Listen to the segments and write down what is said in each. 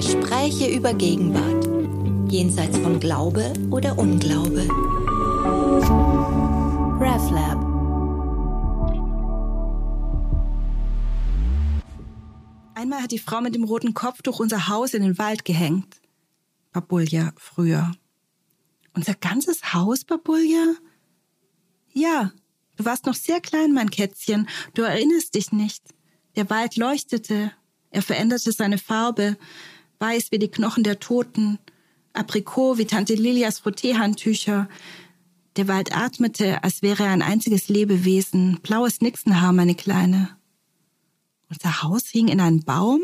Gespräche über Gegenwart. Jenseits von Glaube oder Unglaube. RefLab. Einmal hat die Frau mit dem roten Kopftuch unser Haus in den Wald gehängt. Babulja, früher. Unser ganzes Haus, Babulja? Ja, du warst noch sehr klein, mein Kätzchen. Du erinnerst dich nicht. Der Wald leuchtete. Er veränderte seine Farbe. Weiß wie die Knochen der Toten. Aprikot wie Tante Lilias Frotteehandtücher. Der Wald atmete, als wäre er ein einziges Lebewesen. Blaues Nixenhaar, meine Kleine. Unser Haus hing in einem Baum?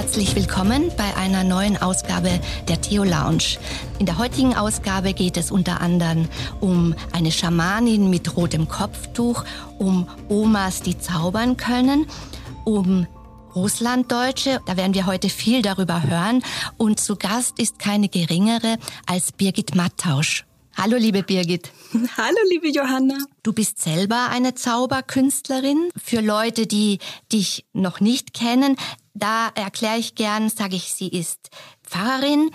Herzlich willkommen bei einer neuen Ausgabe der Theo Lounge. In der heutigen Ausgabe geht es unter anderem um eine Schamanin mit rotem Kopftuch, um Omas, die zaubern können, um Russlanddeutsche. Da werden wir heute viel darüber hören. Und zu Gast ist keine geringere als Birgit Mattausch. Hallo, liebe Birgit. Hallo, liebe Johanna. Du bist selber eine Zauberkünstlerin. Für Leute, die dich noch nicht kennen, da erkläre ich gern, sage ich, sie ist Pfarrerin.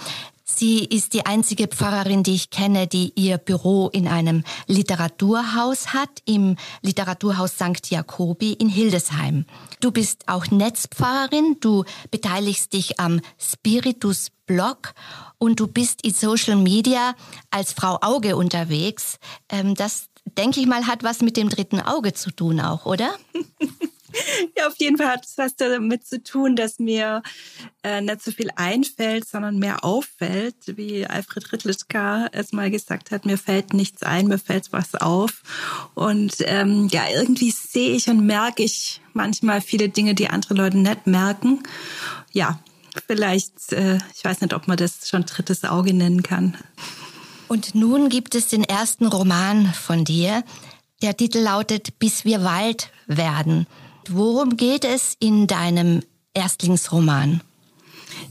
Sie ist die einzige Pfarrerin, die ich kenne, die ihr Büro in einem Literaturhaus hat, im Literaturhaus St. Jakobi in Hildesheim. Du bist auch Netzpfarrerin, du beteiligst dich am Spiritus Blog und du bist in Social Media als Frau Auge unterwegs. Ähm, das, denke ich mal, hat was mit dem dritten Auge zu tun auch, oder? Ja, auf jeden Fall hat es was damit zu tun, dass mir äh, nicht so viel einfällt, sondern mehr auffällt, wie Alfred Rittlischka es mal gesagt hat, mir fällt nichts ein, mir fällt was auf. Und ähm, ja, irgendwie sehe ich und merke ich manchmal viele Dinge, die andere Leute nicht merken. Ja, vielleicht, äh, ich weiß nicht, ob man das schon drittes Auge nennen kann. Und nun gibt es den ersten Roman von dir. Der Titel lautet Bis wir Wald werden. Worum geht es in deinem Erstlingsroman?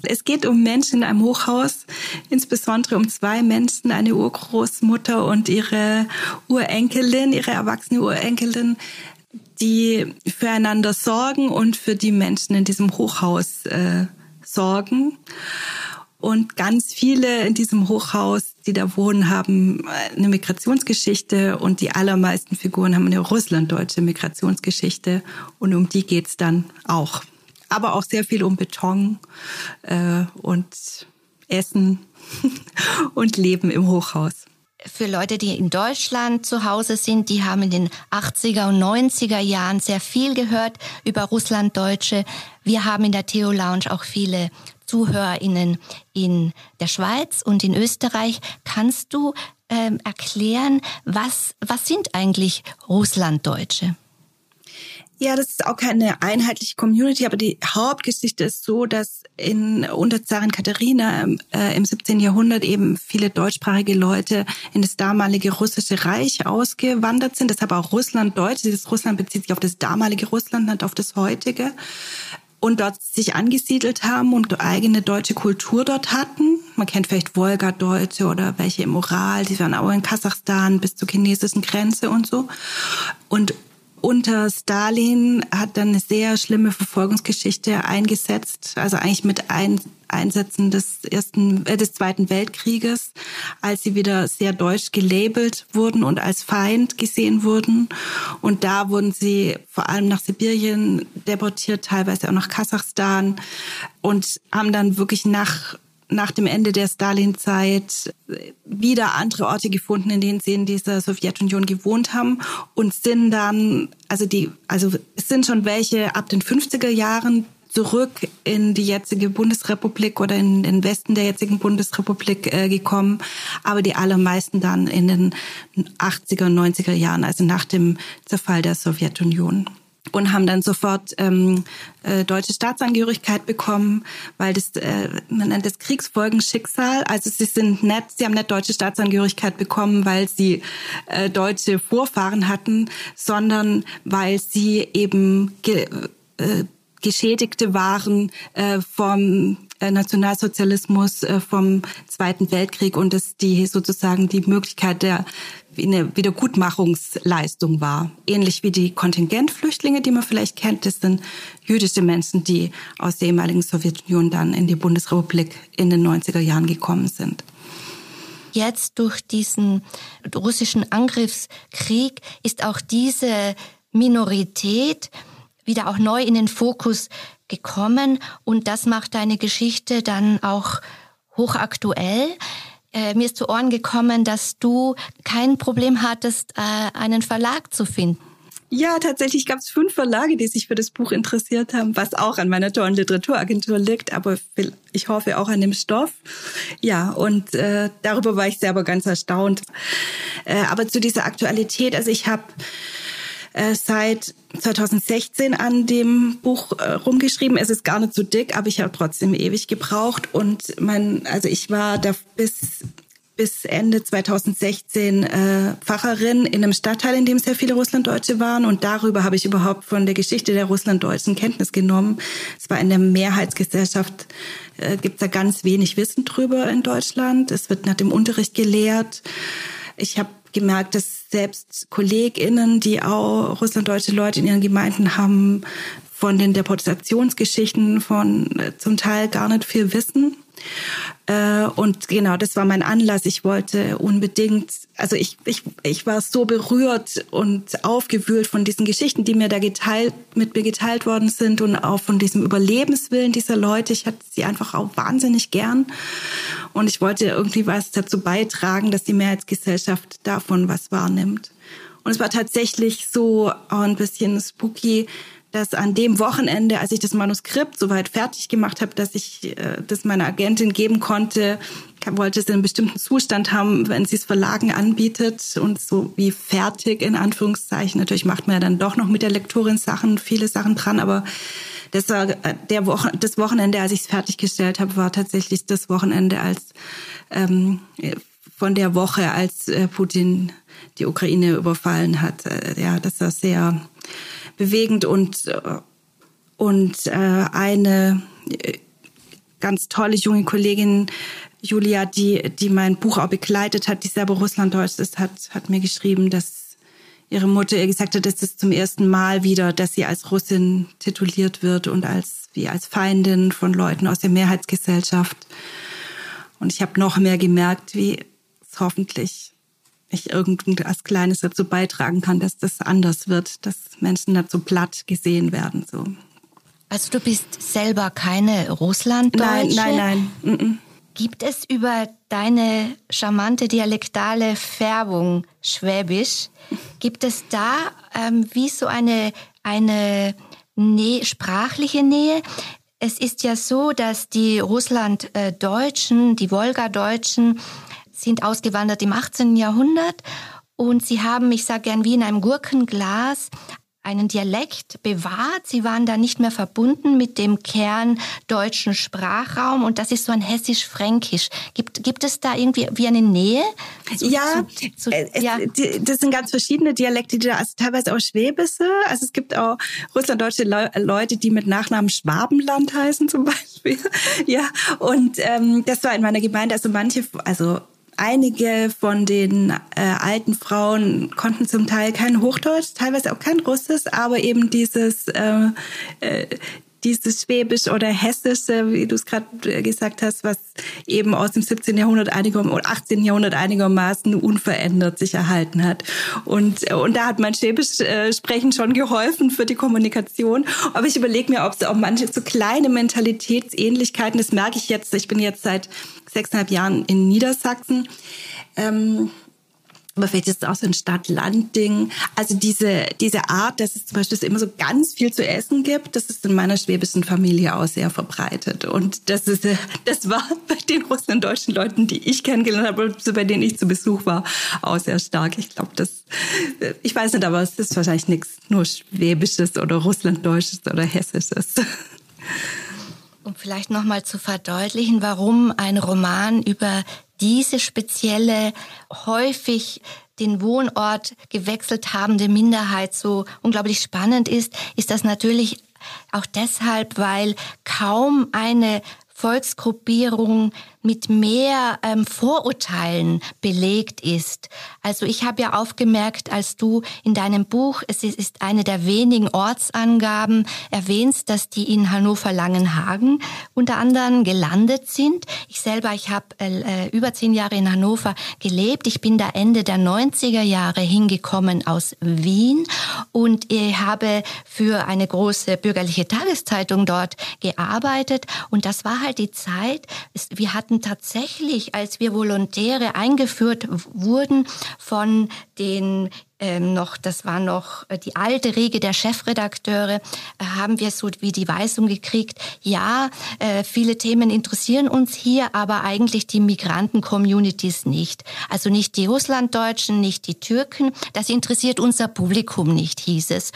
Es geht um Menschen in einem Hochhaus, insbesondere um zwei Menschen, eine Urgroßmutter und ihre Urenkelin, ihre erwachsene Urenkelin, die füreinander sorgen und für die Menschen in diesem Hochhaus äh, sorgen. Und ganz viele in diesem Hochhaus, die da wohnen, haben eine Migrationsgeschichte und die allermeisten Figuren haben eine russlanddeutsche Migrationsgeschichte und um die geht's dann auch. Aber auch sehr viel um Beton äh, und Essen und Leben im Hochhaus für Leute, die in Deutschland zu Hause sind, die haben in den 80er und 90er Jahren sehr viel gehört über Russlanddeutsche. Wir haben in der Theo Lounge auch viele ZuhörerInnen in der Schweiz und in Österreich. Kannst du ähm, erklären, was, was sind eigentlich Russlanddeutsche? Ja, das ist auch keine einheitliche Community, aber die Hauptgeschichte ist so, dass in unter Zarin Katharina äh, im 17. Jahrhundert eben viele deutschsprachige Leute in das damalige russische Reich ausgewandert sind. Deshalb auch Russland Deutsch. Dieses Russland bezieht sich auf das damalige Russland, nicht auf das heutige und dort sich angesiedelt haben und eigene deutsche Kultur dort hatten. Man kennt vielleicht Wolga-Deutsche oder welche im Ural, die waren auch in Kasachstan bis zur chinesischen Grenze und so. Und unter Stalin hat dann eine sehr schlimme Verfolgungsgeschichte eingesetzt, also eigentlich mit ein, Einsätzen des ersten, äh, des Zweiten Weltkrieges, als sie wieder sehr deutsch gelabelt wurden und als Feind gesehen wurden. Und da wurden sie vor allem nach Sibirien deportiert, teilweise auch nach Kasachstan und haben dann wirklich nach nach dem Ende der Stalin-Zeit wieder andere Orte gefunden, in denen sie in dieser Sowjetunion gewohnt haben und sind dann, also die, also es sind schon welche ab den 50er Jahren zurück in die jetzige Bundesrepublik oder in den Westen der jetzigen Bundesrepublik äh, gekommen, aber die allermeisten dann in den 80er und 90er Jahren, also nach dem Zerfall der Sowjetunion. Und haben dann sofort ähm, äh, deutsche Staatsangehörigkeit bekommen, weil das äh, man nennt das Kriegsfolgenschicksal. Also sie sind nicht, sie haben nicht deutsche Staatsangehörigkeit bekommen, weil sie äh, deutsche Vorfahren hatten, sondern weil sie eben ge, äh, Geschädigte waren äh, vom äh, Nationalsozialismus, äh, vom Zweiten Weltkrieg und dass die sozusagen die Möglichkeit der eine Wiedergutmachungsleistung war. Ähnlich wie die Kontingentflüchtlinge, die man vielleicht kennt. Das sind jüdische Menschen, die aus der ehemaligen Sowjetunion dann in die Bundesrepublik in den 90er Jahren gekommen sind. Jetzt durch diesen russischen Angriffskrieg ist auch diese Minorität wieder auch neu in den Fokus gekommen und das macht deine Geschichte dann auch hochaktuell. Äh, mir ist zu Ohren gekommen, dass du kein Problem hattest, äh, einen Verlag zu finden. Ja, tatsächlich gab es fünf Verlage, die sich für das Buch interessiert haben, was auch an meiner tollen Literaturagentur liegt, aber ich hoffe auch an dem Stoff. Ja, und äh, darüber war ich selber ganz erstaunt. Äh, aber zu dieser Aktualität, also ich habe äh, seit 2016 an dem Buch äh, rumgeschrieben. Es ist gar nicht so dick, aber ich habe trotzdem ewig gebraucht. Und mein, also ich war da bis bis Ende 2016 äh, Pfarrerin in einem Stadtteil, in dem sehr viele Russlanddeutsche waren. Und darüber habe ich überhaupt von der Geschichte der Russlanddeutschen Kenntnis genommen. Es war in der Mehrheitsgesellschaft, äh, gibt es da ganz wenig Wissen drüber in Deutschland. Es wird nach dem Unterricht gelehrt. Ich habe gemerkt, dass selbst KollegInnen, die auch russlanddeutsche Leute in ihren Gemeinden haben, von den Deportationsgeschichten von äh, zum Teil gar nicht viel wissen. Äh, und genau, das war mein Anlass. Ich wollte unbedingt, also ich, ich, ich war so berührt und aufgewühlt von diesen Geschichten, die mir da geteilt, mit mir geteilt worden sind und auch von diesem Überlebenswillen dieser Leute. Ich hatte sie einfach auch wahnsinnig gern. Und ich wollte irgendwie was dazu beitragen, dass die Mehrheitsgesellschaft davon was wahrnimmt. Und es war tatsächlich so ein bisschen spooky, dass an dem Wochenende, als ich das Manuskript soweit fertig gemacht habe, dass ich äh, das meiner Agentin geben konnte, wollte es in einem bestimmten Zustand haben, wenn sie es Verlagen anbietet und so wie fertig in Anführungszeichen. Natürlich macht man ja dann doch noch mit der Lektorin Sachen, viele Sachen dran, aber das war äh, der Wochen, das Wochenende, als ich es fertiggestellt habe, war tatsächlich das Wochenende als ähm, von der Woche, als äh, Putin die Ukraine überfallen hat. Äh, ja, das war sehr bewegend und, äh, und äh, eine äh, ganz tolle junge Kollegin, Julia, die, die mein Buch auch begleitet hat, die selber Russlanddeutsch ist, hat, hat mir geschrieben, dass ihre Mutter ihr gesagt hat, es zum ersten Mal wieder, dass sie als Russin tituliert wird und als, wie als Feindin von Leuten aus der Mehrheitsgesellschaft. Und ich habe noch mehr gemerkt, wie es hoffentlich ich irgendwas Kleines dazu beitragen kann, dass das anders wird, dass Menschen dazu platt gesehen werden. So. Also du bist selber keine Russlanddeutsche? Nein, nein, nein. Gibt es über deine charmante dialektale Färbung Schwäbisch, gibt es da ähm, wie so eine, eine Nähe, sprachliche Nähe? Es ist ja so, dass die Russlanddeutschen, die Wolgadeutschen, sind ausgewandert im 18. Jahrhundert und sie haben, ich sage gern wie in einem Gurkenglas, einen Dialekt bewahrt. Sie waren da nicht mehr verbunden mit dem kerndeutschen Sprachraum und das ist so ein hessisch-fränkisch. Gibt, gibt es da irgendwie wie eine Nähe? Zu, ja, zu, zu, es, ja, das sind ganz verschiedene Dialekte, die da, also teilweise auch Schwäbische. Also es gibt auch russlanddeutsche Le Leute, die mit Nachnamen Schwabenland heißen zum Beispiel. ja, und ähm, das war in meiner Gemeinde, also manche, also Einige von den äh, alten Frauen konnten zum Teil kein Hochdeutsch, teilweise auch kein Russisch, aber eben dieses äh, äh, dieses Schwäbisch oder Hessische, wie du es gerade äh, gesagt hast, was eben aus dem 17. Jahrhundert einigermaßen oder 18. Jahrhundert einigermaßen unverändert sich erhalten hat. Und, äh, und da hat mein Schwäbisch äh, sprechen schon geholfen für die Kommunikation. Aber ich überlege mir, ob es auch manche so kleine Mentalitätsähnlichkeiten, das merke ich jetzt, ich bin jetzt seit sechseinhalb Jahren in Niedersachsen, ähm, Aber vielleicht ist es auch so ein Stadt-Land-Ding. Also diese, diese Art, dass es zum Beispiel immer so ganz viel zu essen gibt, das ist in meiner schwäbischen Familie auch sehr verbreitet. Und das ist, äh, das war bei den russlanddeutschen Leuten, die ich kennengelernt habe, bei denen ich zu Besuch war, auch sehr stark. Ich glaube, das, äh, ich weiß nicht, aber es ist wahrscheinlich nichts nur Schwäbisches oder Russlanddeutsches oder Hessisches. Um vielleicht nochmal zu verdeutlichen, warum ein Roman über diese spezielle, häufig den Wohnort gewechselt habende Minderheit so unglaublich spannend ist, ist das natürlich auch deshalb, weil kaum eine Volksgruppierung mit mehr ähm, Vorurteilen belegt ist. Also ich habe ja aufgemerkt, als du in deinem Buch, es ist eine der wenigen Ortsangaben, erwähnst, dass die in Hannover-Langenhagen unter anderem gelandet sind. Ich selber, ich habe äh, über zehn Jahre in Hannover gelebt. Ich bin da Ende der 90er Jahre hingekommen aus Wien und ich habe für eine große bürgerliche Tageszeitung dort gearbeitet und das war halt die Zeit, wir hatten hatten tatsächlich, als wir Volontäre eingeführt wurden von den ähm, noch, das war noch äh, die alte Regel der Chefredakteure, äh, haben wir so wie die Weisung gekriegt, ja, äh, viele Themen interessieren uns hier, aber eigentlich die Migranten-Communities nicht. Also nicht die Russlanddeutschen, nicht die Türken, das interessiert unser Publikum nicht, hieß es.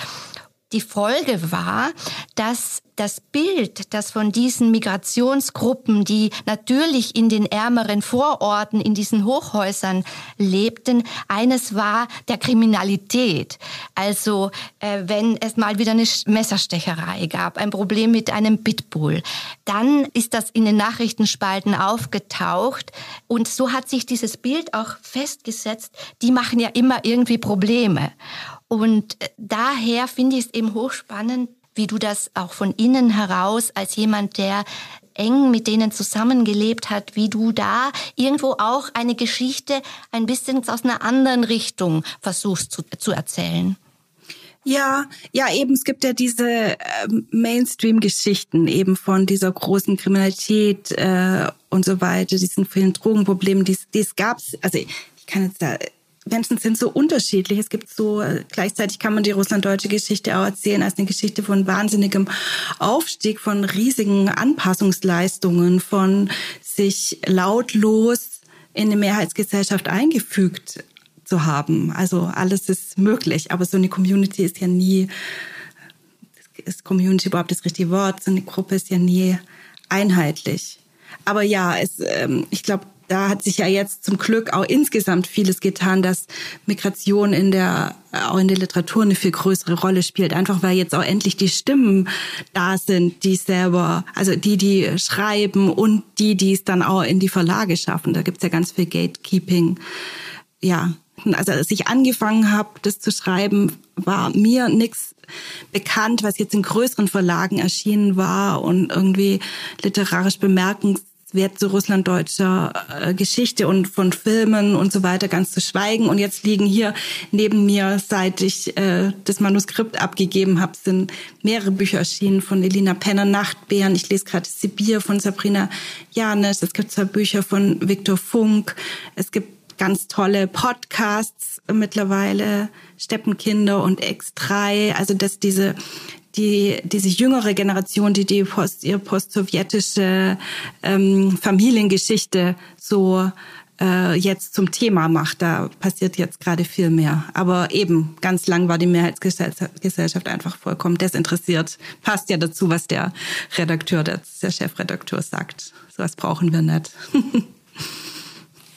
Die Folge war, dass das Bild, das von diesen Migrationsgruppen, die natürlich in den ärmeren Vororten, in diesen Hochhäusern lebten, eines war der Kriminalität. Also äh, wenn es mal wieder eine Messerstecherei gab, ein Problem mit einem Pitbull, dann ist das in den Nachrichtenspalten aufgetaucht und so hat sich dieses Bild auch festgesetzt, die machen ja immer irgendwie Probleme. Und äh, daher finde ich es eben hochspannend, wie du das auch von innen heraus als jemand, der eng mit denen zusammengelebt hat, wie du da irgendwo auch eine Geschichte ein bisschen aus einer anderen Richtung versuchst zu, zu erzählen. Ja, ja, eben, es gibt ja diese äh, Mainstream-Geschichten eben von dieser großen Kriminalität äh, und so weiter, diesen vielen Drogenproblemen, die es gab. Also ich kann jetzt da Menschen sind so unterschiedlich. Es gibt so, äh, gleichzeitig kann man die russlanddeutsche Geschichte auch erzählen als eine Geschichte von wahnsinnigem Aufstieg, von riesigen Anpassungsleistungen, von sich lautlos in eine Mehrheitsgesellschaft eingefügt zu haben. Also alles ist möglich, aber so eine Community ist ja nie, ist Community überhaupt das richtige Wort? So eine Gruppe ist ja nie einheitlich. Aber ja, es, ähm, ich glaube, da hat sich ja jetzt zum Glück auch insgesamt vieles getan, dass Migration in der auch in der Literatur eine viel größere Rolle spielt, einfach weil jetzt auch endlich die Stimmen da sind, die selber, also die, die schreiben und die, die es dann auch in die Verlage schaffen. Da gibt's ja ganz viel Gatekeeping. Ja, also als ich angefangen habe, das zu schreiben, war mir nichts bekannt, was jetzt in größeren Verlagen erschienen war und irgendwie literarisch bemerkenswert Wert zu russlanddeutscher äh, Geschichte und von Filmen und so weiter ganz zu schweigen. Und jetzt liegen hier neben mir, seit ich äh, das Manuskript abgegeben habe, sind mehrere Bücher erschienen von Elina Penner, Nachtbären. Ich lese gerade Sibir von Sabrina Janes. Es gibt zwei Bücher von Viktor Funk. Es gibt ganz tolle Podcasts mittlerweile, Steppenkinder und X3. Also dass diese die, diese jüngere Generation, die die post, ihre postsowjetische ähm, Familiengeschichte so äh, jetzt zum Thema macht. Da passiert jetzt gerade viel mehr. Aber eben, ganz lang war die Mehrheitsgesellschaft einfach vollkommen desinteressiert. Passt ja dazu, was der Redakteur, der, der Chefredakteur sagt. So was brauchen wir nicht.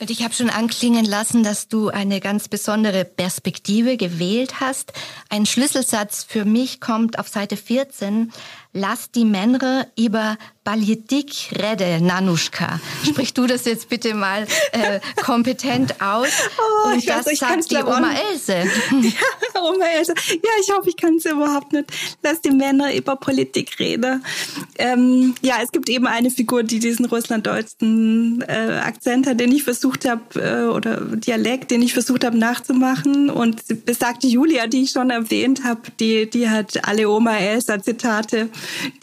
Und ich habe schon anklingen lassen, dass du eine ganz besondere Perspektive gewählt hast. Ein Schlüsselsatz für mich kommt auf Seite 14. Lass die Männer über Baljetik rede, Nanuschka. Sprich du das jetzt bitte mal äh, kompetent aus. Oh, Und das weiß, sagt die Oma Else. Ja, Oma Else. Ja, ich hoffe, ich kann es überhaupt nicht. Lass die Männer über Politik reden. Ähm, ja, es gibt eben eine Figur, die diesen russlanddeutschen äh, Akzent hat, den ich versucht habe, äh, oder Dialekt, den ich versucht habe nachzumachen. Und besagte Julia, die ich schon erwähnt habe, die, die hat alle Oma Elsa Zitate,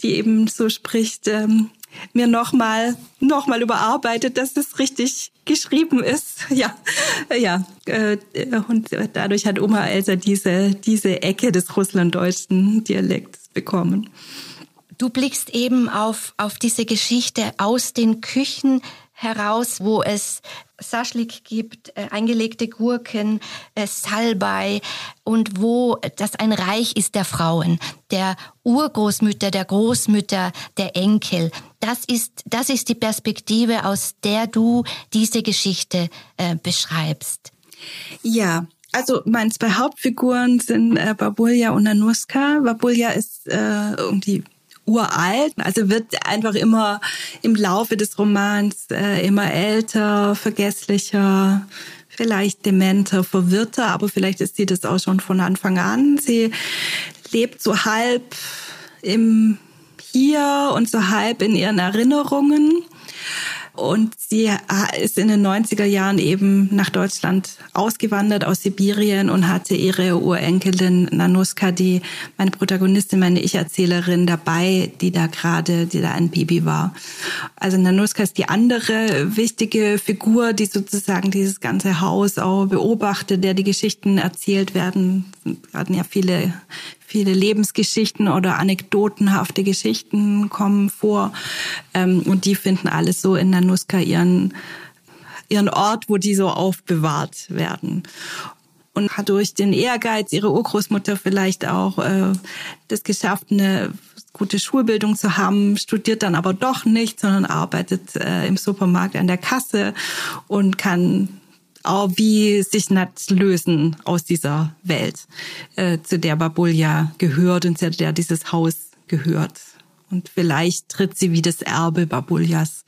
die eben so spricht. Ähm, mir nochmal noch mal überarbeitet, dass es richtig geschrieben ist. Ja, ja. Äh, und dadurch hat Oma Elsa diese, diese Ecke des russlanddeutschen Dialekts bekommen. Du blickst eben auf, auf diese Geschichte aus den Küchen heraus, wo es Saschlik gibt, äh, eingelegte Gurken, äh, Salbei und wo das ein Reich ist der Frauen, der Urgroßmütter, der Großmütter, der Enkel. Das ist, das ist die Perspektive, aus der du diese Geschichte äh, beschreibst. Ja, also meine zwei Hauptfiguren sind äh, Babulja und Nanuska. Babulja ist äh, die uralt, also wird einfach immer im Laufe des Romans äh, immer älter, vergesslicher, vielleicht dementer, verwirrter, aber vielleicht ist sie das auch schon von Anfang an. Sie lebt so halb im Hier und so halb in ihren Erinnerungen. Und sie ist in den 90er Jahren eben nach Deutschland ausgewandert aus Sibirien und hatte ihre Urenkelin Nanuska, die meine Protagonistin, meine Ich-Erzählerin dabei, die da gerade, die da ein Baby war. Also Nanuska ist die andere wichtige Figur, die sozusagen dieses ganze Haus auch beobachtet, der die Geschichten erzählt werden. Es werden ja viele, viele Lebensgeschichten oder anekdotenhafte Geschichten kommen vor. Ähm, und die finden alles so in Nanuska ihren, ihren Ort, wo die so aufbewahrt werden. Und hat durch den Ehrgeiz ihre Urgroßmutter vielleicht auch äh, das geschafft, eine gute Schulbildung zu haben, studiert dann aber doch nicht, sondern arbeitet äh, im Supermarkt an der Kasse und kann wie sich nicht lösen aus dieser Welt, äh, zu der Babulja gehört und zu der dieses Haus gehört. Und vielleicht tritt sie wie das Erbe Babuljas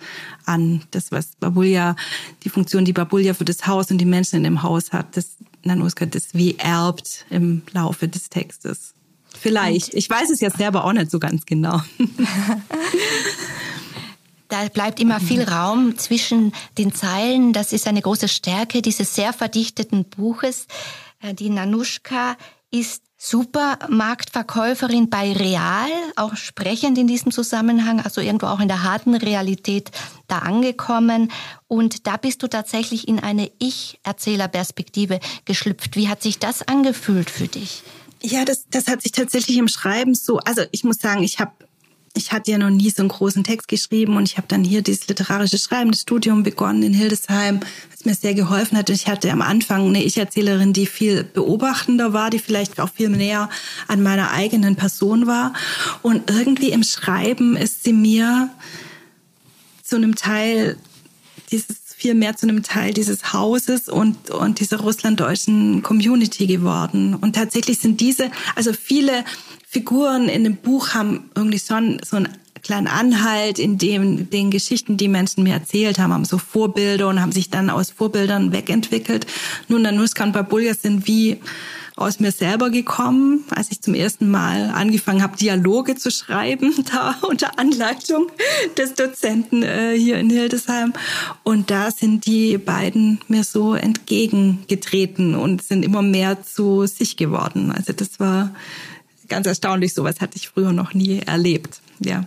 an. Das, was Babulja, die Funktion, die Babulja für das Haus und die Menschen in dem Haus hat, das Nanuska das wie erbt im Laufe des Textes. Vielleicht. Ich weiß es jetzt selber auch nicht so ganz genau. Da bleibt immer viel Raum zwischen den Zeilen. Das ist eine große Stärke dieses sehr verdichteten Buches. Äh, die Nanuschka ist Supermarktverkäuferin bei Real, auch sprechend in diesem Zusammenhang, also irgendwo auch in der harten Realität da angekommen. Und da bist du tatsächlich in eine Ich-Erzählerperspektive geschlüpft. Wie hat sich das angefühlt für dich? Ja, das, das hat sich tatsächlich im Schreiben so, also ich muss sagen, ich habe ich hatte ja noch nie so einen großen Text geschrieben und ich habe dann hier dieses literarische Schreiben, das Studium begonnen in Hildesheim, was mir sehr geholfen hat. Ich hatte am Anfang eine Ich-Erzählerin, die viel beobachtender war, die vielleicht auch viel näher an meiner eigenen Person war. Und irgendwie im Schreiben ist sie mir zu einem Teil dieses viel mehr zu einem Teil dieses Hauses und, und dieser russlanddeutschen Community geworden. Und tatsächlich sind diese, also viele Figuren in dem Buch haben irgendwie schon so einen kleinen Anhalt in dem, den Geschichten, die Menschen mir erzählt haben, haben so Vorbilder und haben sich dann aus Vorbildern wegentwickelt. Nun, Nanuska und Babulja sind wie aus mir selber gekommen, als ich zum ersten Mal angefangen habe, Dialoge zu schreiben, da unter Anleitung des Dozenten äh, hier in Hildesheim. Und da sind die beiden mir so entgegengetreten und sind immer mehr zu sich geworden. Also das war ganz erstaunlich. Sowas hatte ich früher noch nie erlebt. Ja.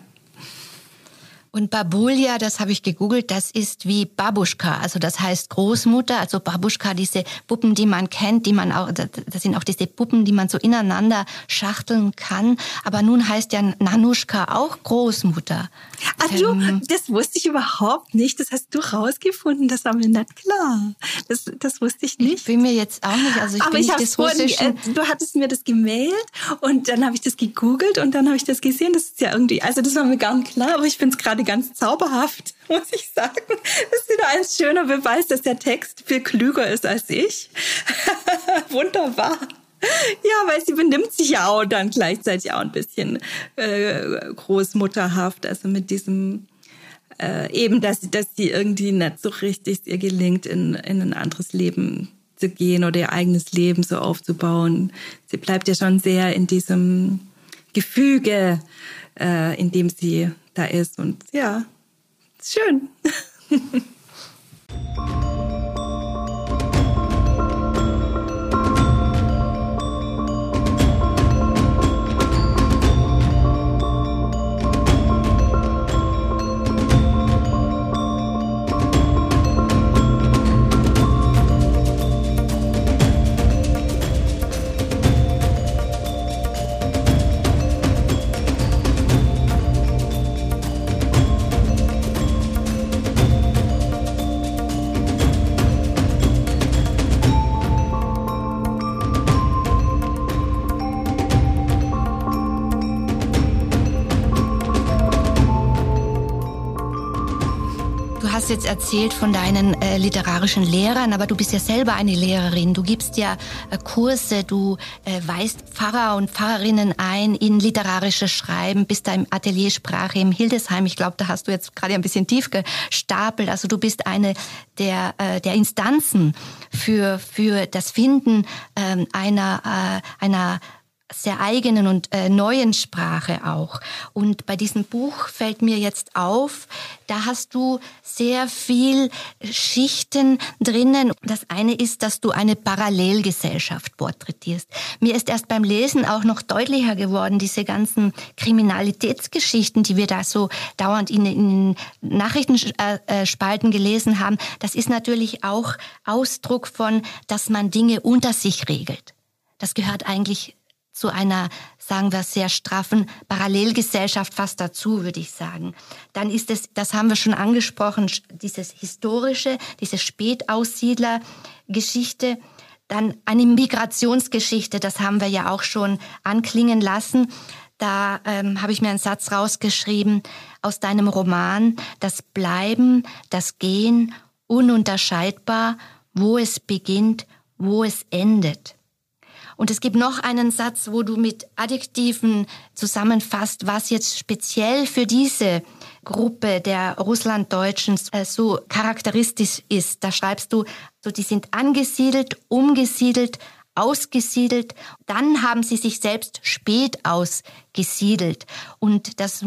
Und Babulia, das habe ich gegoogelt, das ist wie Babuschka, also das heißt Großmutter, also Babuschka, diese Puppen, die man kennt, die man auch, das sind auch diese Puppen, die man so ineinander schachteln kann. Aber nun heißt ja Nanuschka auch Großmutter. Ah, du, ähm, das wusste ich überhaupt nicht. Das hast du rausgefunden. Das war mir nicht klar. Das, das wusste ich nicht. Ich bin mir jetzt auch nicht. Also ich Aber bin ich nicht des vorhin, äh, Du hattest mir das gemailt und dann habe ich das gegoogelt und dann habe ich das gesehen. Das ist ja irgendwie, also das war mir gar nicht klar. Aber ich finde es gerade ganz zauberhaft, muss ich sagen. Das ist wieder ein schöner Beweis, dass der Text viel klüger ist als ich. Wunderbar. Ja, weil sie benimmt sich ja auch dann gleichzeitig auch ein bisschen äh, großmutterhaft, also mit diesem äh, eben, dass, dass sie irgendwie nicht so richtig ihr gelingt, in, in ein anderes Leben zu gehen oder ihr eigenes Leben so aufzubauen. Sie bleibt ja schon sehr in diesem Gefüge, äh, in dem sie da ist. Und ja, schön. jetzt erzählt von deinen äh, literarischen Lehrern, aber du bist ja selber eine Lehrerin. Du gibst ja äh, Kurse, du äh, weist Pfarrer und Pfarrerinnen ein in literarisches Schreiben, bist da im Atelier Sprache im Hildesheim. Ich glaube, da hast du jetzt gerade ein bisschen tief gestapelt. Also du bist eine der, äh, der Instanzen für, für das Finden ähm, einer, äh, einer sehr eigenen und äh, neuen Sprache auch. Und bei diesem Buch fällt mir jetzt auf, da hast du sehr viel Schichten drinnen. Das eine ist, dass du eine Parallelgesellschaft porträtierst. Mir ist erst beim Lesen auch noch deutlicher geworden, diese ganzen Kriminalitätsgeschichten, die wir da so dauernd in, in Nachrichtenspalten gelesen haben. Das ist natürlich auch Ausdruck von, dass man Dinge unter sich regelt. Das gehört eigentlich zu einer, sagen wir, sehr straffen Parallelgesellschaft fast dazu, würde ich sagen. Dann ist es, das haben wir schon angesprochen, dieses historische, diese Spätaussiedlergeschichte. Dann eine Migrationsgeschichte, das haben wir ja auch schon anklingen lassen. Da ähm, habe ich mir einen Satz rausgeschrieben aus deinem Roman, das Bleiben, das Gehen, ununterscheidbar, wo es beginnt, wo es endet. Und es gibt noch einen Satz, wo du mit Adjektiven zusammenfasst, was jetzt speziell für diese Gruppe der Russlanddeutschen äh, so charakteristisch ist. Da schreibst du, so die sind angesiedelt, umgesiedelt, ausgesiedelt, dann haben sie sich selbst spät ausgesiedelt. Und das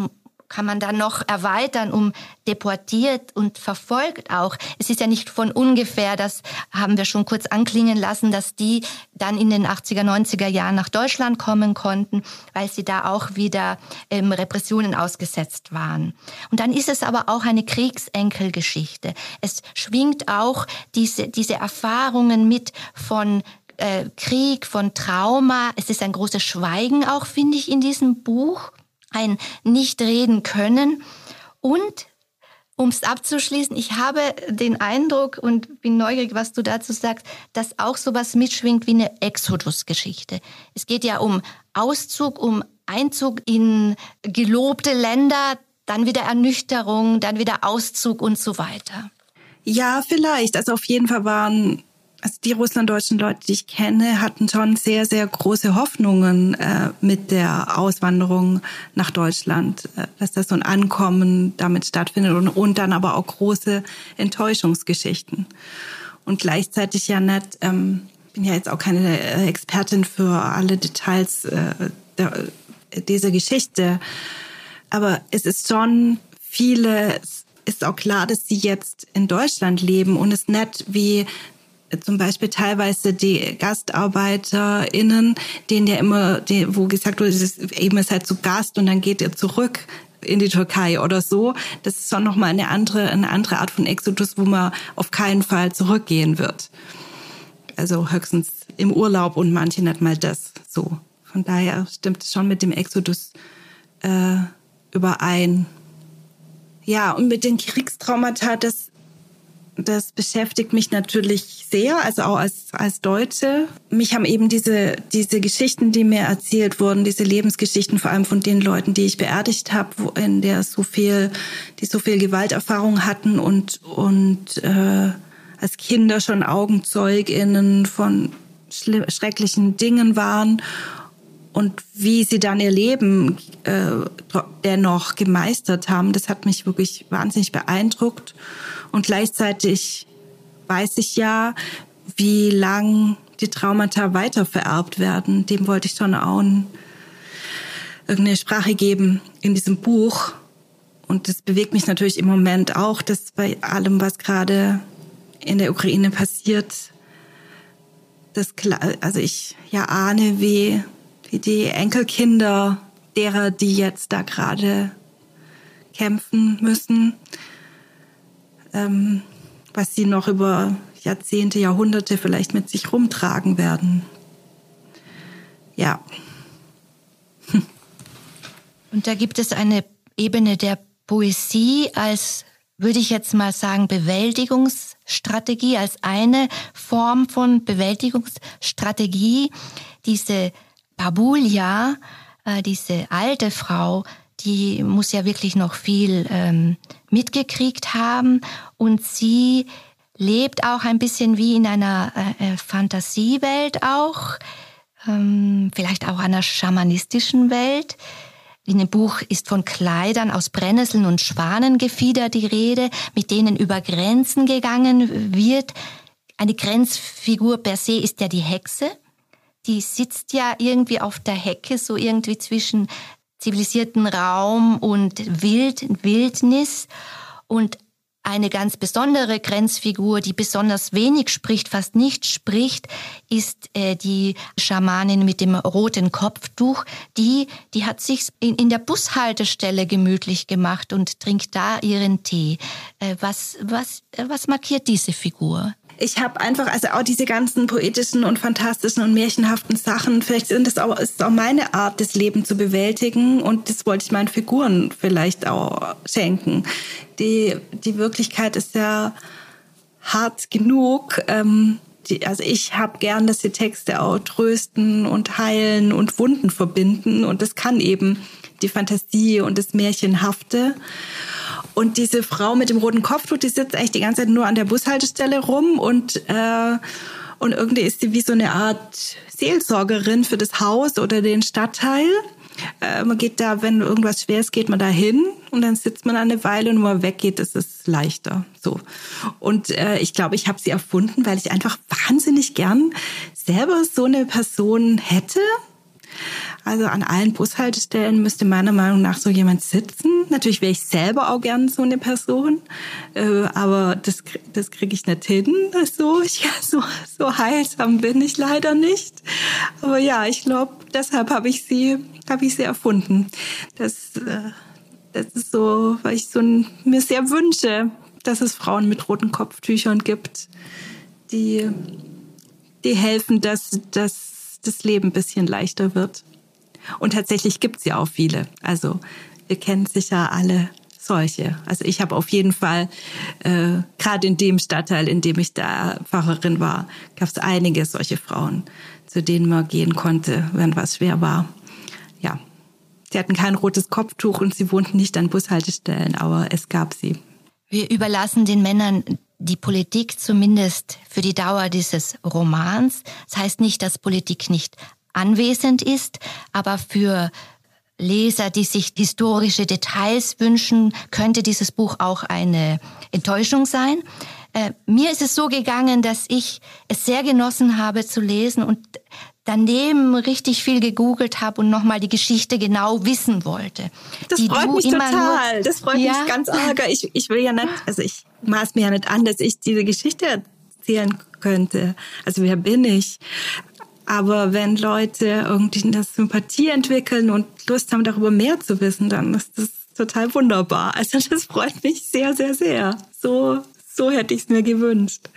kann man dann noch erweitern um deportiert und verfolgt auch. Es ist ja nicht von ungefähr, das haben wir schon kurz anklingen lassen, dass die dann in den 80er, 90er Jahren nach Deutschland kommen konnten, weil sie da auch wieder ähm, Repressionen ausgesetzt waren. Und dann ist es aber auch eine Kriegsenkelgeschichte. Es schwingt auch diese, diese Erfahrungen mit von äh, Krieg, von Trauma. Es ist ein großes Schweigen auch, finde ich, in diesem Buch ein Nicht-Reden können. Und um es abzuschließen, ich habe den Eindruck und bin neugierig, was du dazu sagst, dass auch sowas mitschwingt wie eine Exodus-Geschichte. Es geht ja um Auszug, um Einzug in gelobte Länder, dann wieder Ernüchterung, dann wieder Auszug und so weiter. Ja, vielleicht. Also auf jeden Fall waren also die russlanddeutschen Leute, die ich kenne, hatten schon sehr, sehr große Hoffnungen äh, mit der Auswanderung nach Deutschland, äh, dass das so ein Ankommen damit stattfindet und, und dann aber auch große Enttäuschungsgeschichten. Und gleichzeitig ja nicht, ähm, bin ja jetzt auch keine äh, Expertin für alle Details äh, der, dieser Geschichte, aber es ist schon viele ist auch klar, dass sie jetzt in Deutschland leben und es nicht wie zum Beispiel teilweise die GastarbeiterInnen, denen ja immer, die, wo gesagt wurde, eben ist halt zu Gast und dann geht ihr zurück in die Türkei oder so. Das ist schon nochmal eine andere, eine andere Art von Exodus, wo man auf keinen Fall zurückgehen wird. Also höchstens im Urlaub und manche nicht mal das so. Von daher stimmt es schon mit dem Exodus äh, überein. Ja, und mit den Kriegstraumata, das das beschäftigt mich natürlich sehr, also auch als, als Deutsche. Mich haben eben diese, diese Geschichten, die mir erzählt wurden, diese Lebensgeschichten, vor allem von den Leuten, die ich beerdigt habe, in der so viel, die so viel Gewalterfahrung hatten und, und äh, als Kinder schon AugenzeugInnen von schrecklichen Dingen waren und wie sie dann ihr Leben äh, dennoch gemeistert haben, das hat mich wirklich wahnsinnig beeindruckt. Und gleichzeitig weiß ich ja, wie lang die Traumata weitervererbt werden. Dem wollte ich schon auch irgendeine Sprache geben in diesem Buch. Und das bewegt mich natürlich im Moment auch, dass bei allem, was gerade in der Ukraine passiert, das also ich ja ahne, wie, wie die Enkelkinder derer, die jetzt da gerade kämpfen müssen, ähm, was sie noch über Jahrzehnte, Jahrhunderte vielleicht mit sich rumtragen werden. Ja. Und da gibt es eine Ebene der Poesie als, würde ich jetzt mal sagen, Bewältigungsstrategie, als eine Form von Bewältigungsstrategie. Diese Babulia, äh, diese alte Frau, die muss ja wirklich noch viel ähm, mitgekriegt haben und sie lebt auch ein bisschen wie in einer äh, äh, Fantasiewelt auch, ähm, vielleicht auch einer schamanistischen Welt. In dem Buch ist von Kleidern aus Brennnesseln und Schwanengefieder die Rede, mit denen über Grenzen gegangen wird. Eine Grenzfigur per se ist ja die Hexe. Die sitzt ja irgendwie auf der Hecke, so irgendwie zwischen zivilisierten Raum und Wild, Wildnis. Und eine ganz besondere Grenzfigur, die besonders wenig spricht, fast nicht spricht, ist äh, die Schamanin mit dem roten Kopftuch. Die, die hat sich in, in der Bushaltestelle gemütlich gemacht und trinkt da ihren Tee. Äh, was, was, äh, was markiert diese Figur? Ich habe einfach, also auch diese ganzen poetischen und fantastischen und märchenhaften Sachen, vielleicht sind das auch, ist auch meine Art, das Leben zu bewältigen und das wollte ich meinen Figuren vielleicht auch schenken. Die, die Wirklichkeit ist ja hart genug. Ähm, die, also ich habe gern, dass die Texte auch trösten und heilen und Wunden verbinden und das kann eben die Fantasie und das Märchenhafte. Und diese Frau mit dem roten Kopftuch, die sitzt eigentlich die ganze Zeit nur an der Bushaltestelle rum und äh, und irgendwie ist sie wie so eine Art Seelsorgerin für das Haus oder den Stadtteil. Äh, man geht da, wenn irgendwas schwer ist, geht man da hin und dann sitzt man eine Weile und wenn man weggeht, ist es leichter. So. Und äh, ich glaube, ich habe sie erfunden, weil ich einfach wahnsinnig gern selber so eine Person hätte. Also an allen Bushaltestellen müsste meiner Meinung nach so jemand sitzen. Natürlich wäre ich selber auch gern so eine Person, äh, aber das, das kriege ich nicht hin. Also ich, so, so heilsam bin ich leider nicht. Aber ja, ich glaube, deshalb habe ich sie, habe ich sie erfunden. Das, äh, das ist so, weil ich so ein, mir sehr wünsche, dass es Frauen mit roten Kopftüchern gibt, die, die helfen, dass, dass das Leben ein bisschen leichter wird. Und tatsächlich gibt's ja auch viele. Also wir kennen sicher alle solche. Also ich habe auf jeden Fall, äh, gerade in dem Stadtteil, in dem ich da Pfarrerin war, gab es einige solche Frauen, zu denen man gehen konnte, wenn was schwer war. Ja, sie hatten kein rotes Kopftuch und sie wohnten nicht an Bushaltestellen, aber es gab sie. Wir überlassen den Männern die Politik zumindest für die Dauer dieses Romans. Das heißt nicht, dass Politik nicht anwesend ist, aber für Leser, die sich historische Details wünschen, könnte dieses Buch auch eine Enttäuschung sein. Äh, mir ist es so gegangen, dass ich es sehr genossen habe zu lesen und daneben richtig viel gegoogelt habe und nochmal die Geschichte genau wissen wollte. Das freut mich total. Nur, das freut ja? mich ganz arg. Ich, ich will ja nicht, also ich maß mir ja nicht an, dass ich diese Geschichte erzählen könnte. Also wer bin ich? Aber wenn Leute irgendwie eine Sympathie entwickeln und Lust haben, darüber mehr zu wissen, dann ist das total wunderbar. Also das freut mich sehr, sehr, sehr. So, so hätte ich es mir gewünscht.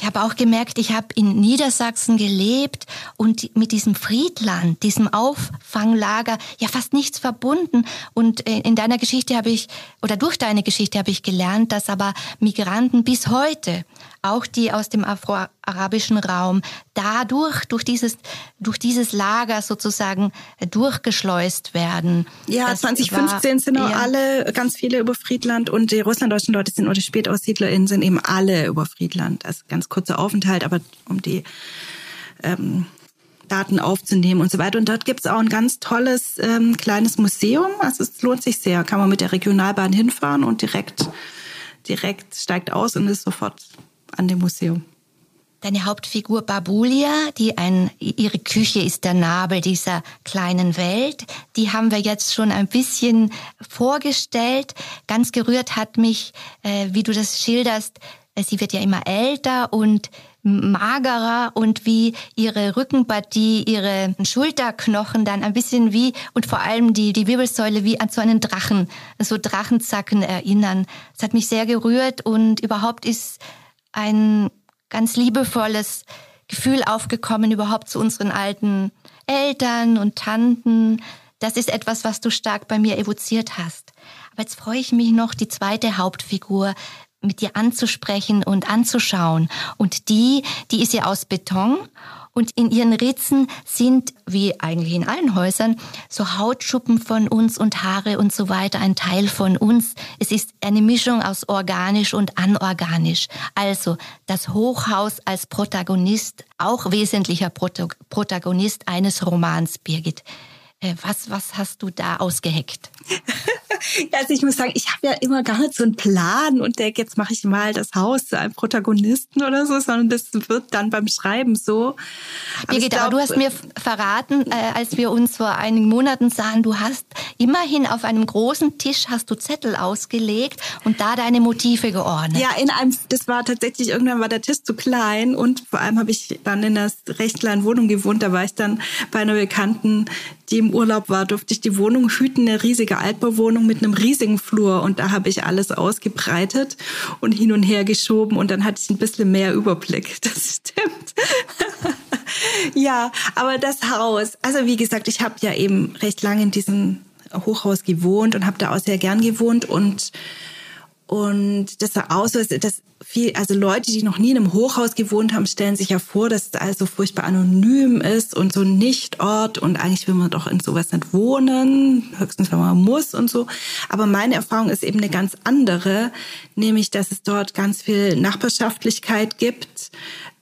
Ich habe auch gemerkt, ich habe in Niedersachsen gelebt und mit diesem Friedland, diesem Auffanglager ja fast nichts verbunden. Und äh, in deiner Geschichte habe ich, oder durch deine Geschichte habe ich gelernt, dass aber Migranten bis heute auch die aus dem afroarabischen Raum, dadurch, durch dieses, durch dieses Lager sozusagen durchgeschleust werden. Ja, das 2015 war, sind auch ja. alle, ganz viele über Friedland und die russlanddeutschen Leute sind, oder die SpätaussiedlerInnen sind eben alle über Friedland. Also ganz kurzer Aufenthalt, aber um die, ähm, Daten aufzunehmen und so weiter. Und dort gibt's auch ein ganz tolles ähm, kleines Museum. Also es lohnt sich sehr. Kann man mit der Regionalbahn hinfahren und direkt, direkt steigt aus und ist sofort an dem Museum. Deine Hauptfigur Babulia, die ein, ihre Küche ist der Nabel dieser kleinen Welt, die haben wir jetzt schon ein bisschen vorgestellt. Ganz gerührt hat mich, äh, wie du das schilderst, äh, sie wird ja immer älter und magerer und wie ihre Rückenpartie, ihre Schulterknochen dann ein bisschen wie und vor allem die, die Wirbelsäule wie an so einen Drachen, so Drachenzacken erinnern. Das hat mich sehr gerührt und überhaupt ist ein ganz liebevolles Gefühl aufgekommen überhaupt zu unseren alten Eltern und Tanten. Das ist etwas, was du stark bei mir evoziert hast. Aber jetzt freue ich mich noch, die zweite Hauptfigur mit dir anzusprechen und anzuschauen. Und die, die ist ja aus Beton und in ihren Ritzen sind, wie eigentlich in allen Häusern, so Hautschuppen von uns und Haare und so weiter ein Teil von uns. Es ist eine Mischung aus organisch und anorganisch. Also das Hochhaus als Protagonist, auch wesentlicher Protagonist eines Romans, Birgit. Äh, was, was hast du da ausgeheckt? also ich muss sagen, ich habe ja immer gar nicht so einen Plan und denke, jetzt mache ich mal das Haus zu einem Protagonisten oder so, sondern das wird dann beim Schreiben so. Birgit, aber du hast mir verraten, äh, als wir uns vor einigen Monaten sahen, du hast immerhin auf einem großen Tisch hast du Zettel ausgelegt und da deine Motive geordnet. Ja, in einem, das war tatsächlich, irgendwann war der Tisch zu klein und vor allem habe ich dann in einer recht kleinen Wohnung gewohnt, da war ich dann bei einer Bekannten, die im Urlaub war, durfte ich die Wohnung hüten, eine riesige Altbauwohnung mit einem riesigen Flur und da habe ich alles ausgebreitet und hin und her geschoben und dann hatte ich ein bisschen mehr Überblick. Das stimmt. ja, aber das Haus, also wie gesagt, ich habe ja eben recht lange in diesem Hochhaus gewohnt und habe da auch sehr gern gewohnt und und das sah aus, dass viel, also Leute, die noch nie in einem Hochhaus gewohnt haben, stellen sich ja vor, dass es also furchtbar anonym ist und so ein Nichtort und eigentlich will man doch in sowas nicht wohnen, höchstens wenn man muss und so. Aber meine Erfahrung ist eben eine ganz andere, nämlich, dass es dort ganz viel Nachbarschaftlichkeit gibt,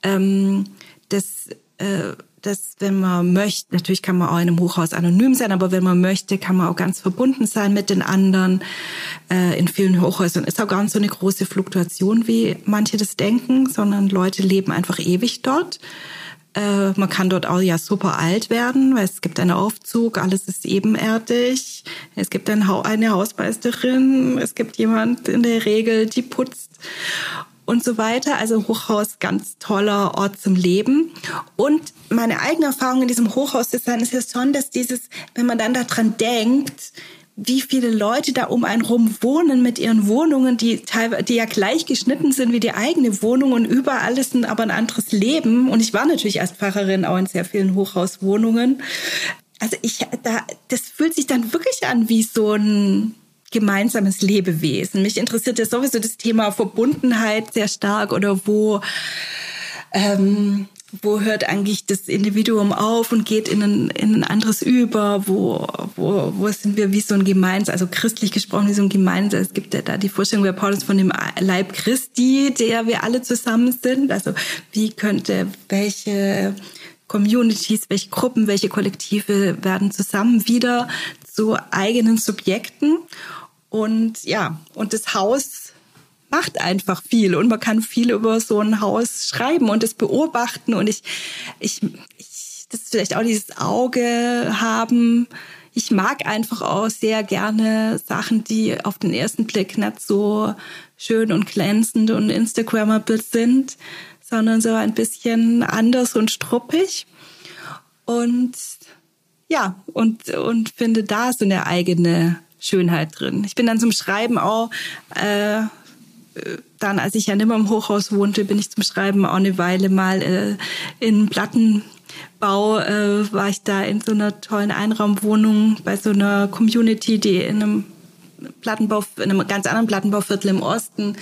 ähm, dass äh, dass wenn man möchte, natürlich kann man auch in einem Hochhaus anonym sein, aber wenn man möchte, kann man auch ganz verbunden sein mit den anderen. Äh, in vielen Hochhäusern ist auch gar nicht so eine große Fluktuation, wie manche das denken, sondern Leute leben einfach ewig dort. Äh, man kann dort auch ja super alt werden, weil es gibt einen Aufzug, alles ist ebenerdig. Es gibt eine Hausmeisterin, es gibt jemand in der Regel, die putzt und so weiter. Also Hochhaus, ganz toller Ort zum Leben. Und meine eigene Erfahrung in diesem Hochhausdesign ist ja schon, dass dieses, wenn man dann daran denkt, wie viele Leute da um einen rum wohnen mit ihren Wohnungen, die teilweise, die ja gleich geschnitten sind wie die eigene Wohnung und überall ist ein, aber ein anderes Leben. Und ich war natürlich als Pfarrerin auch in sehr vielen Hochhauswohnungen. Also ich, da, das fühlt sich dann wirklich an wie so ein, gemeinsames Lebewesen. Mich interessiert ja sowieso das Thema Verbundenheit sehr stark oder wo, ähm, wo hört eigentlich das Individuum auf und geht in ein, in ein anderes über? Wo, wo, wo sind wir wie so ein Gemeins, also christlich gesprochen wie so ein Gemeins? Es gibt ja da die Vorstellung bei Paulus von dem Leib Christi, der wir alle zusammen sind. Also wie könnte welche Communities, welche Gruppen, welche Kollektive werden zusammen wieder zu eigenen Subjekten. Und ja, und das Haus macht einfach viel und man kann viel über so ein Haus schreiben und es beobachten und ich, ich, ich, das ist vielleicht auch dieses Auge haben. Ich mag einfach auch sehr gerne Sachen, die auf den ersten Blick nicht so schön und glänzend und Instagrammable sind, sondern so ein bisschen anders und struppig. Und ja, und, und finde da so eine eigene Schönheit drin. Ich bin dann zum Schreiben auch, äh, dann, als ich ja nicht mehr im Hochhaus wohnte, bin ich zum Schreiben auch eine Weile mal äh, in Plattenbau, äh, war ich da in so einer tollen Einraumwohnung bei so einer Community, die in einem Plattenbau, in einem ganz anderen Plattenbauviertel im Osten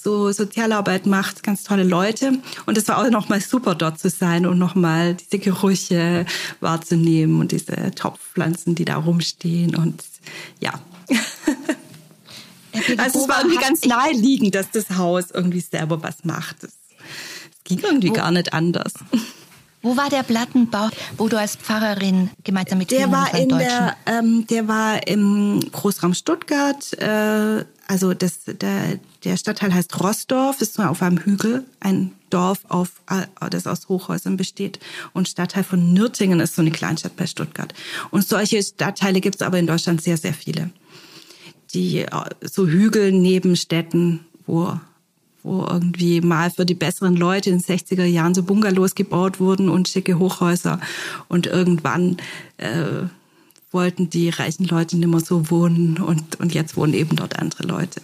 so Sozialarbeit macht, ganz tolle Leute. Und es war auch nochmal super dort zu sein und nochmal diese Gerüche wahrzunehmen und diese Topfpflanzen, die da rumstehen und ja. Also es war irgendwie ganz naheliegend, dass das Haus irgendwie selber was macht. Es ging irgendwie gar nicht anders. Wo war der Plattenbau, wo du als Pfarrerin gemeinsam mit der war in der, ähm, der war im Großraum Stuttgart. Äh, also das, der, der Stadtteil heißt Rossdorf, ist auf einem Hügel, ein Dorf, auf, äh, das aus Hochhäusern besteht. Und Stadtteil von Nürtingen ist so eine Kleinstadt bei Stuttgart. Und solche Stadtteile gibt es aber in Deutschland sehr, sehr viele. Die äh, so Hügel neben Städten, wo wo irgendwie mal für die besseren Leute in den 60er Jahren so Bungalows gebaut wurden und schicke Hochhäuser. Und irgendwann äh, wollten die reichen Leute nicht mehr so wohnen und, und jetzt wohnen eben dort andere Leute.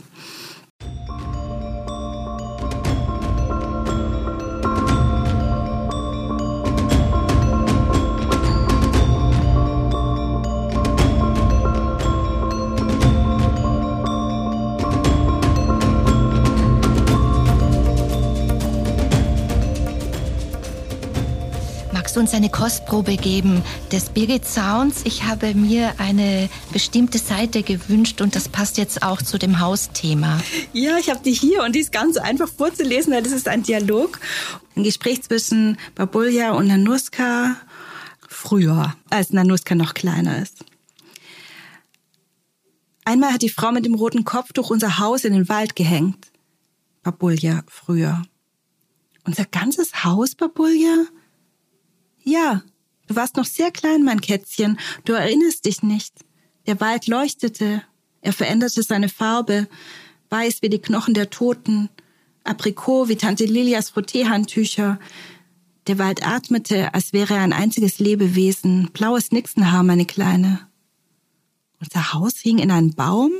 Magst du uns eine Kostprobe geben des Birgit Sounds? Ich habe mir eine bestimmte Seite gewünscht und das passt jetzt auch zu dem Hausthema. Ja, ich habe die hier und die ist ganz einfach vorzulesen, weil das ist ein Dialog, ein Gespräch zwischen Babulja und Nanuska früher, als Nanuska noch kleiner ist. Einmal hat die Frau mit dem roten Kopftuch unser Haus in den Wald gehängt. Babulja früher. Unser ganzes Haus, Babulja? Ja, du warst noch sehr klein, mein Kätzchen. Du erinnerst dich nicht. Der Wald leuchtete. Er veränderte seine Farbe. Weiß wie die Knochen der Toten. Aprikot wie Tante Lilias Frotteehandtücher. Der Wald atmete, als wäre er ein einziges Lebewesen. Blaues Nixenhaar, meine Kleine. Unser Haus hing in einem Baum?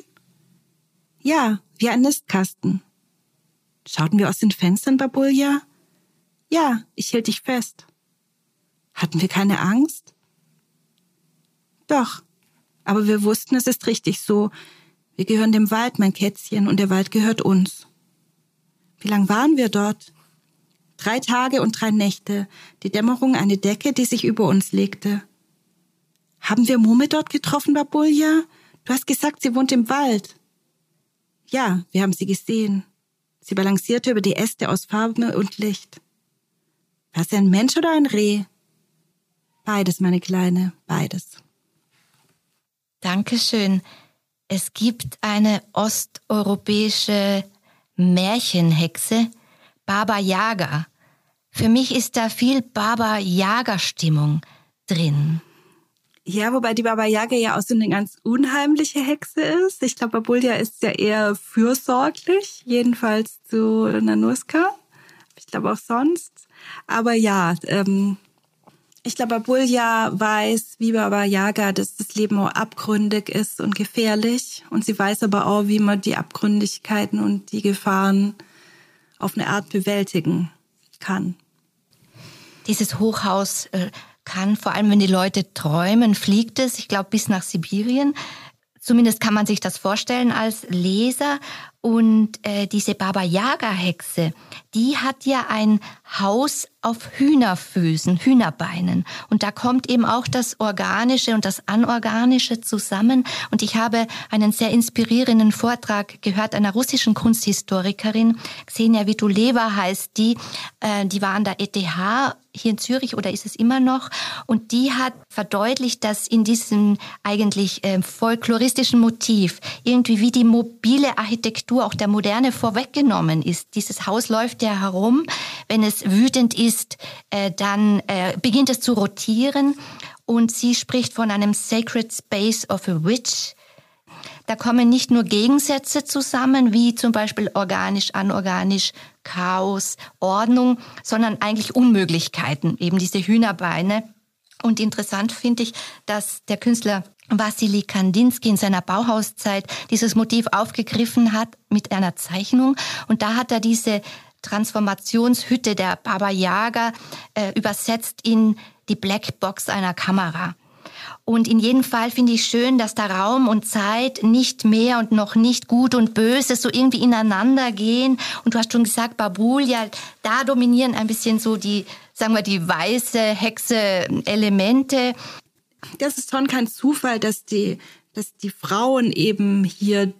Ja, wie ein Nistkasten. Schauten wir aus den Fenstern, Babulja? Ja, ich hielt dich fest. Hatten wir keine Angst? Doch, aber wir wussten, es ist richtig so. Wir gehören dem Wald, mein Kätzchen, und der Wald gehört uns. Wie lang waren wir dort? Drei Tage und drei Nächte, die Dämmerung eine Decke, die sich über uns legte. Haben wir Mumme dort getroffen, Babulja? Du hast gesagt, sie wohnt im Wald. Ja, wir haben sie gesehen. Sie balancierte über die Äste aus Farbe und Licht. War sie ein Mensch oder ein Reh? Beides, meine Kleine, beides. Dankeschön. Es gibt eine osteuropäische Märchenhexe, Baba Yaga. Für mich ist da viel Baba Yaga Stimmung drin. Ja, wobei die Baba Yaga ja auch so eine ganz unheimliche Hexe ist. Ich glaube, Babulja ist ja eher fürsorglich, jedenfalls zu Nanuska. Ich glaube auch sonst. Aber ja, ähm, ich glaube, Abulja weiß, wie Baba Yaga, dass das Leben auch abgründig ist und gefährlich. Und sie weiß aber auch, wie man die Abgründigkeiten und die Gefahren auf eine Art bewältigen kann. Dieses Hochhaus äh, kann, vor allem wenn die Leute träumen, fliegt es, ich glaube, bis nach Sibirien. Zumindest kann man sich das vorstellen als Leser. Und äh, diese Baba Yaga Hexe, die hat ja ein Haus auf Hühnerfüßen, Hühnerbeinen. Und da kommt eben auch das Organische und das Anorganische zusammen. Und ich habe einen sehr inspirierenden Vortrag gehört einer russischen Kunsthistorikerin, Xenia Vituleva heißt die, äh, die war an der ETH hier in Zürich oder ist es immer noch? Und die hat verdeutlicht, dass in diesem eigentlich äh, folkloristischen Motiv irgendwie wie die mobile Architektur, auch der Moderne vorweggenommen ist. Dieses Haus läuft ja herum. Wenn es wütend ist, äh, dann äh, beginnt es zu rotieren. Und sie spricht von einem Sacred Space of a Witch. Da kommen nicht nur Gegensätze zusammen, wie zum Beispiel organisch, anorganisch, Chaos, Ordnung, sondern eigentlich Unmöglichkeiten, eben diese Hühnerbeine. Und interessant finde ich, dass der Künstler Wassily Kandinsky in seiner Bauhauszeit dieses Motiv aufgegriffen hat mit einer Zeichnung. Und da hat er diese Transformationshütte der Baba Yaga äh, übersetzt in die Blackbox einer Kamera. Und in jedem Fall finde ich schön, dass da Raum und Zeit nicht mehr und noch nicht gut und böse so irgendwie ineinander gehen. Und du hast schon gesagt, Babulia, da dominieren ein bisschen so die, sagen wir, die weiße Hexe-Elemente. Das ist schon kein Zufall, dass die, dass die Frauen eben hier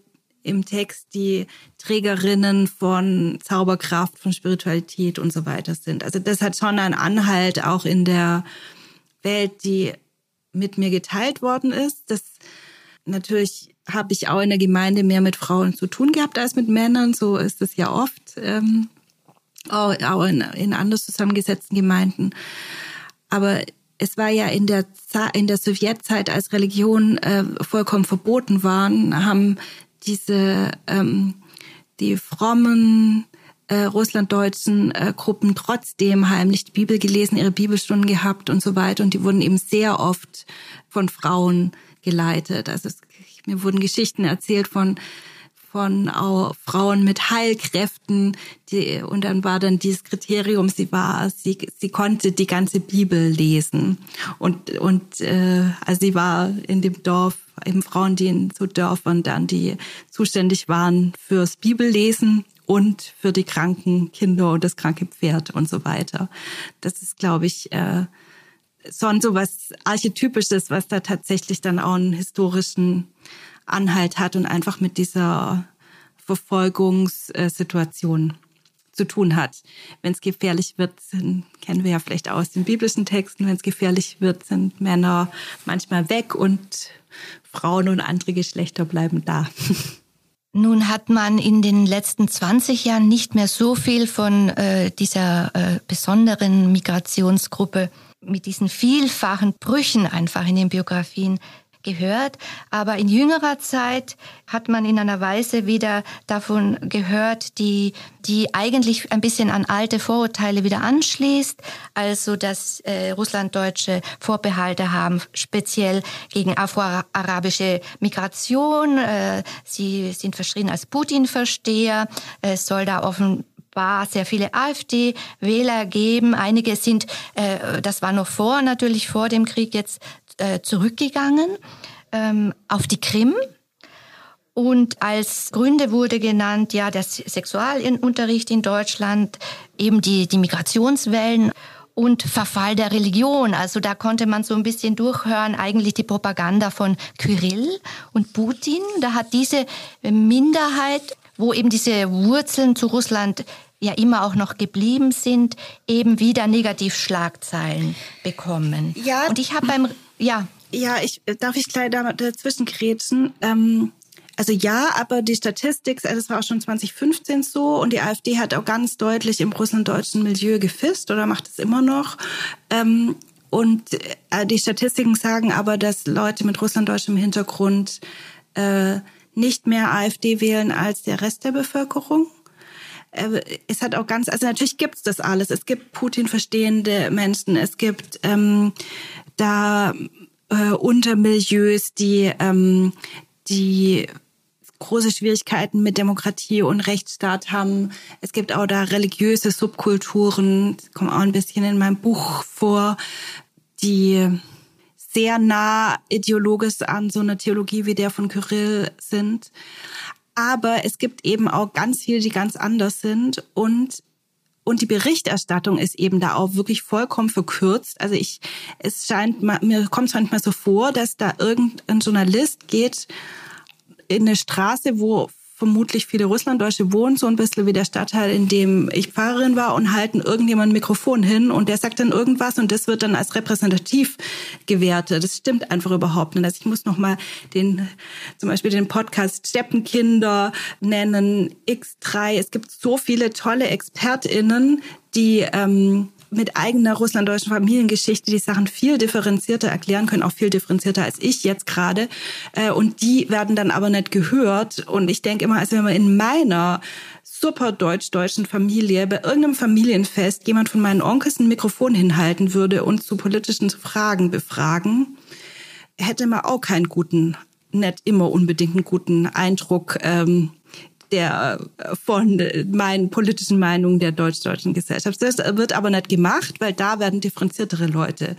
im Text die Trägerinnen von Zauberkraft, von Spiritualität und so weiter sind. Also das hat schon einen Anhalt auch in der Welt, die mit mir geteilt worden ist. Das natürlich habe ich auch in der Gemeinde mehr mit Frauen zu tun gehabt als mit Männern. So ist es ja oft, ähm, auch, in, in anders zusammengesetzten Gemeinden. Aber es war ja in der, in der Sowjetzeit, als Religion äh, vollkommen verboten waren, haben diese ähm, die frommen äh, russlanddeutschen äh, Gruppen trotzdem heimlich die Bibel gelesen, ihre Bibelstunden gehabt und so weiter. Und die wurden eben sehr oft von Frauen geleitet. Also es, mir wurden Geschichten erzählt von von auch Frauen mit Heilkräften, die, und dann war dann dieses Kriterium, sie war, sie, sie konnte die ganze Bibel lesen und und äh, also sie war in dem Dorf eben Frauen, die in so Dörfern dann die zuständig waren fürs Bibellesen und für die kranken Kinder und das kranke Pferd und so weiter. Das ist, glaube ich, äh, schon so was Archetypisches, was da tatsächlich dann auch einen historischen Anhalt hat und einfach mit dieser Verfolgungssituation zu tun hat. Wenn es gefährlich wird, sind, kennen wir ja vielleicht aus den biblischen Texten, wenn es gefährlich wird, sind Männer manchmal weg und Frauen und andere Geschlechter bleiben da. Nun hat man in den letzten 20 Jahren nicht mehr so viel von äh, dieser äh, besonderen Migrationsgruppe mit diesen vielfachen Brüchen einfach in den Biografien gehört. Aber in jüngerer Zeit hat man in einer Weise wieder davon gehört, die, die eigentlich ein bisschen an alte Vorurteile wieder anschließt. Also, dass äh, Russlanddeutsche Vorbehalte haben, speziell gegen afroarabische Migration. Äh, sie sind verschrien als Putin-Versteher. Es soll da offen war sehr viele AfD-Wähler geben. Einige sind, äh, das war noch vor, natürlich vor dem Krieg jetzt äh, zurückgegangen ähm, auf die Krim. Und als Gründe wurde genannt, ja, der Sexualunterricht in Deutschland, eben die, die Migrationswellen und Verfall der Religion. Also da konnte man so ein bisschen durchhören, eigentlich die Propaganda von Kyrill und Putin. Da hat diese Minderheit, wo eben diese Wurzeln zu Russland ja immer auch noch geblieben sind, eben wieder Negativschlagzeilen bekommen. Ja. Und ich habe beim ja. Ja, ich darf ich gleich dazwischen grätschen. Ähm, also ja, aber die Statistik, also das war auch schon 2015 so und die AfD hat auch ganz deutlich im russlanddeutschen Milieu gefisst oder macht es immer noch. Ähm, und äh, die Statistiken sagen aber, dass Leute mit russlanddeutschem Hintergrund äh, nicht mehr AfD wählen als der Rest der Bevölkerung. Äh, es hat auch ganz, also natürlich gibt's das alles. Es gibt Putin verstehende Menschen, es gibt ähm, da äh, Untermilieus, die, ähm, die große Schwierigkeiten mit Demokratie und Rechtsstaat haben. Es gibt auch da religiöse Subkulturen, kommt auch ein bisschen in meinem Buch vor, die sehr nah ideologisch an so einer Theologie wie der von Kyrill sind. Aber es gibt eben auch ganz viele, die ganz anders sind und und die Berichterstattung ist eben da auch wirklich vollkommen verkürzt. Also ich, es scheint, mir kommt es manchmal so vor, dass da irgendein Journalist geht in eine Straße, wo vermutlich viele Russlanddeutsche wohnen, so ein bisschen wie der Stadtteil, in dem ich Pfarrerin war und halten irgendjemand ein Mikrofon hin und der sagt dann irgendwas und das wird dann als repräsentativ gewertet. Das stimmt einfach überhaupt nicht. Also ich muss nochmal den, zum Beispiel den Podcast Steppenkinder nennen, X3. Es gibt so viele tolle ExpertInnen, die, ähm, mit eigener russlanddeutschen Familiengeschichte die Sachen viel differenzierter erklären können, auch viel differenzierter als ich jetzt gerade. Äh, und die werden dann aber nicht gehört. Und ich denke immer, als wenn man in meiner super deutsch-deutschen Familie bei irgendeinem Familienfest jemand von meinen Onkels ein Mikrofon hinhalten würde und zu politischen Fragen befragen, hätte man auch keinen guten, nicht immer unbedingt einen guten Eindruck ähm, der äh, von meinen politischen Meinungen der deutsch-deutschen Gesellschaft. Das wird aber nicht gemacht, weil da werden differenziertere Leute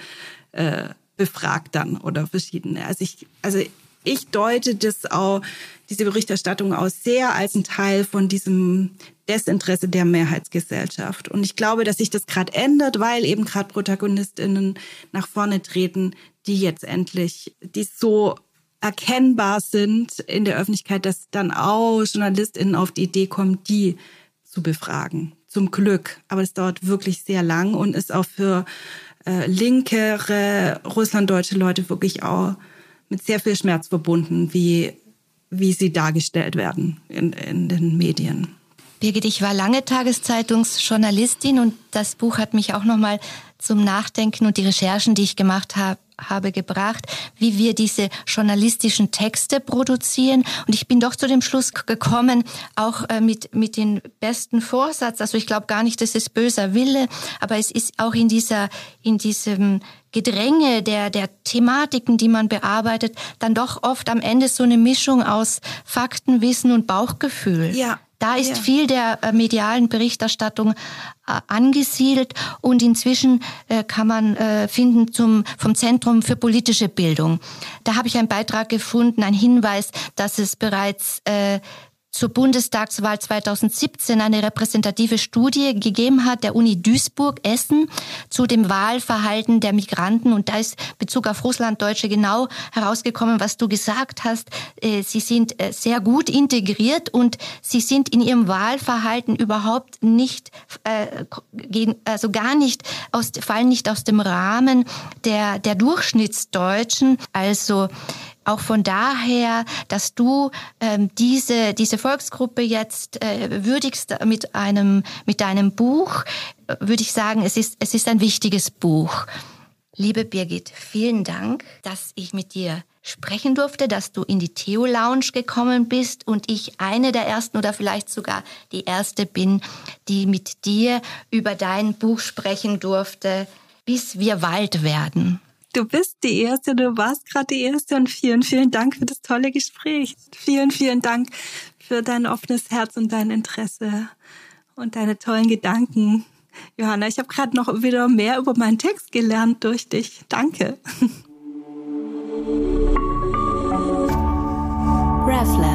äh, befragt dann oder verschiedene. Also ich, also ich deute das auch, diese Berichterstattung aus sehr als ein Teil von diesem Desinteresse der Mehrheitsgesellschaft. Und ich glaube, dass sich das gerade ändert, weil eben gerade ProtagonistInnen nach vorne treten, die jetzt endlich, die so erkennbar sind in der Öffentlichkeit, dass dann auch JournalistInnen auf die Idee kommen, die zu befragen. Zum Glück. Aber es dauert wirklich sehr lang und ist auch für äh, linkere russlanddeutsche Leute wirklich auch mit sehr viel Schmerz verbunden, wie, wie sie dargestellt werden in, in den Medien. Birgit, ich war lange Tageszeitungsjournalistin und das Buch hat mich auch nochmal zum Nachdenken und die Recherchen, die ich gemacht habe, habe gebracht, wie wir diese journalistischen Texte produzieren. Und ich bin doch zu dem Schluss gekommen, auch äh, mit, mit den besten Vorsatz. Also ich glaube gar nicht, dass es böser Wille, aber es ist auch in dieser, in diesem Gedränge der, der Thematiken, die man bearbeitet, dann doch oft am Ende so eine Mischung aus Faktenwissen und Bauchgefühl. Ja, da ist ja. viel der äh, medialen Berichterstattung äh, angesiedelt und inzwischen äh, kann man finden zum, vom Zentrum für politische Bildung. Da habe ich einen Beitrag gefunden, einen Hinweis, dass es bereits zur Bundestagswahl 2017 eine repräsentative Studie gegeben hat, der Uni Duisburg-Essen, zu dem Wahlverhalten der Migranten. Und da ist Bezug auf Russlanddeutsche genau herausgekommen, was du gesagt hast. Äh, sie sind äh, sehr gut integriert und sie sind in ihrem Wahlverhalten überhaupt nicht, äh, also gar nicht aus, fallen nicht aus dem Rahmen der, der Durchschnittsdeutschen. Also auch von daher, dass du ähm, diese, diese Volksgruppe jetzt äh, würdigst mit einem, mit deinem Buch, würde ich sagen, es ist, es ist ein wichtiges Buch. Liebe Birgit, vielen Dank, dass ich mit dir sprechen durfte, dass du in die Theo Lounge gekommen bist und ich eine der ersten oder vielleicht sogar die erste bin, die mit dir über dein Buch sprechen durfte, bis wir Wald werden. Du bist die Erste, du warst gerade die Erste und vielen, vielen Dank für das tolle Gespräch. Vielen, vielen Dank für dein offenes Herz und dein Interesse und deine tollen Gedanken. Johanna, ich habe gerade noch wieder mehr über meinen Text gelernt durch dich. Danke. RefLab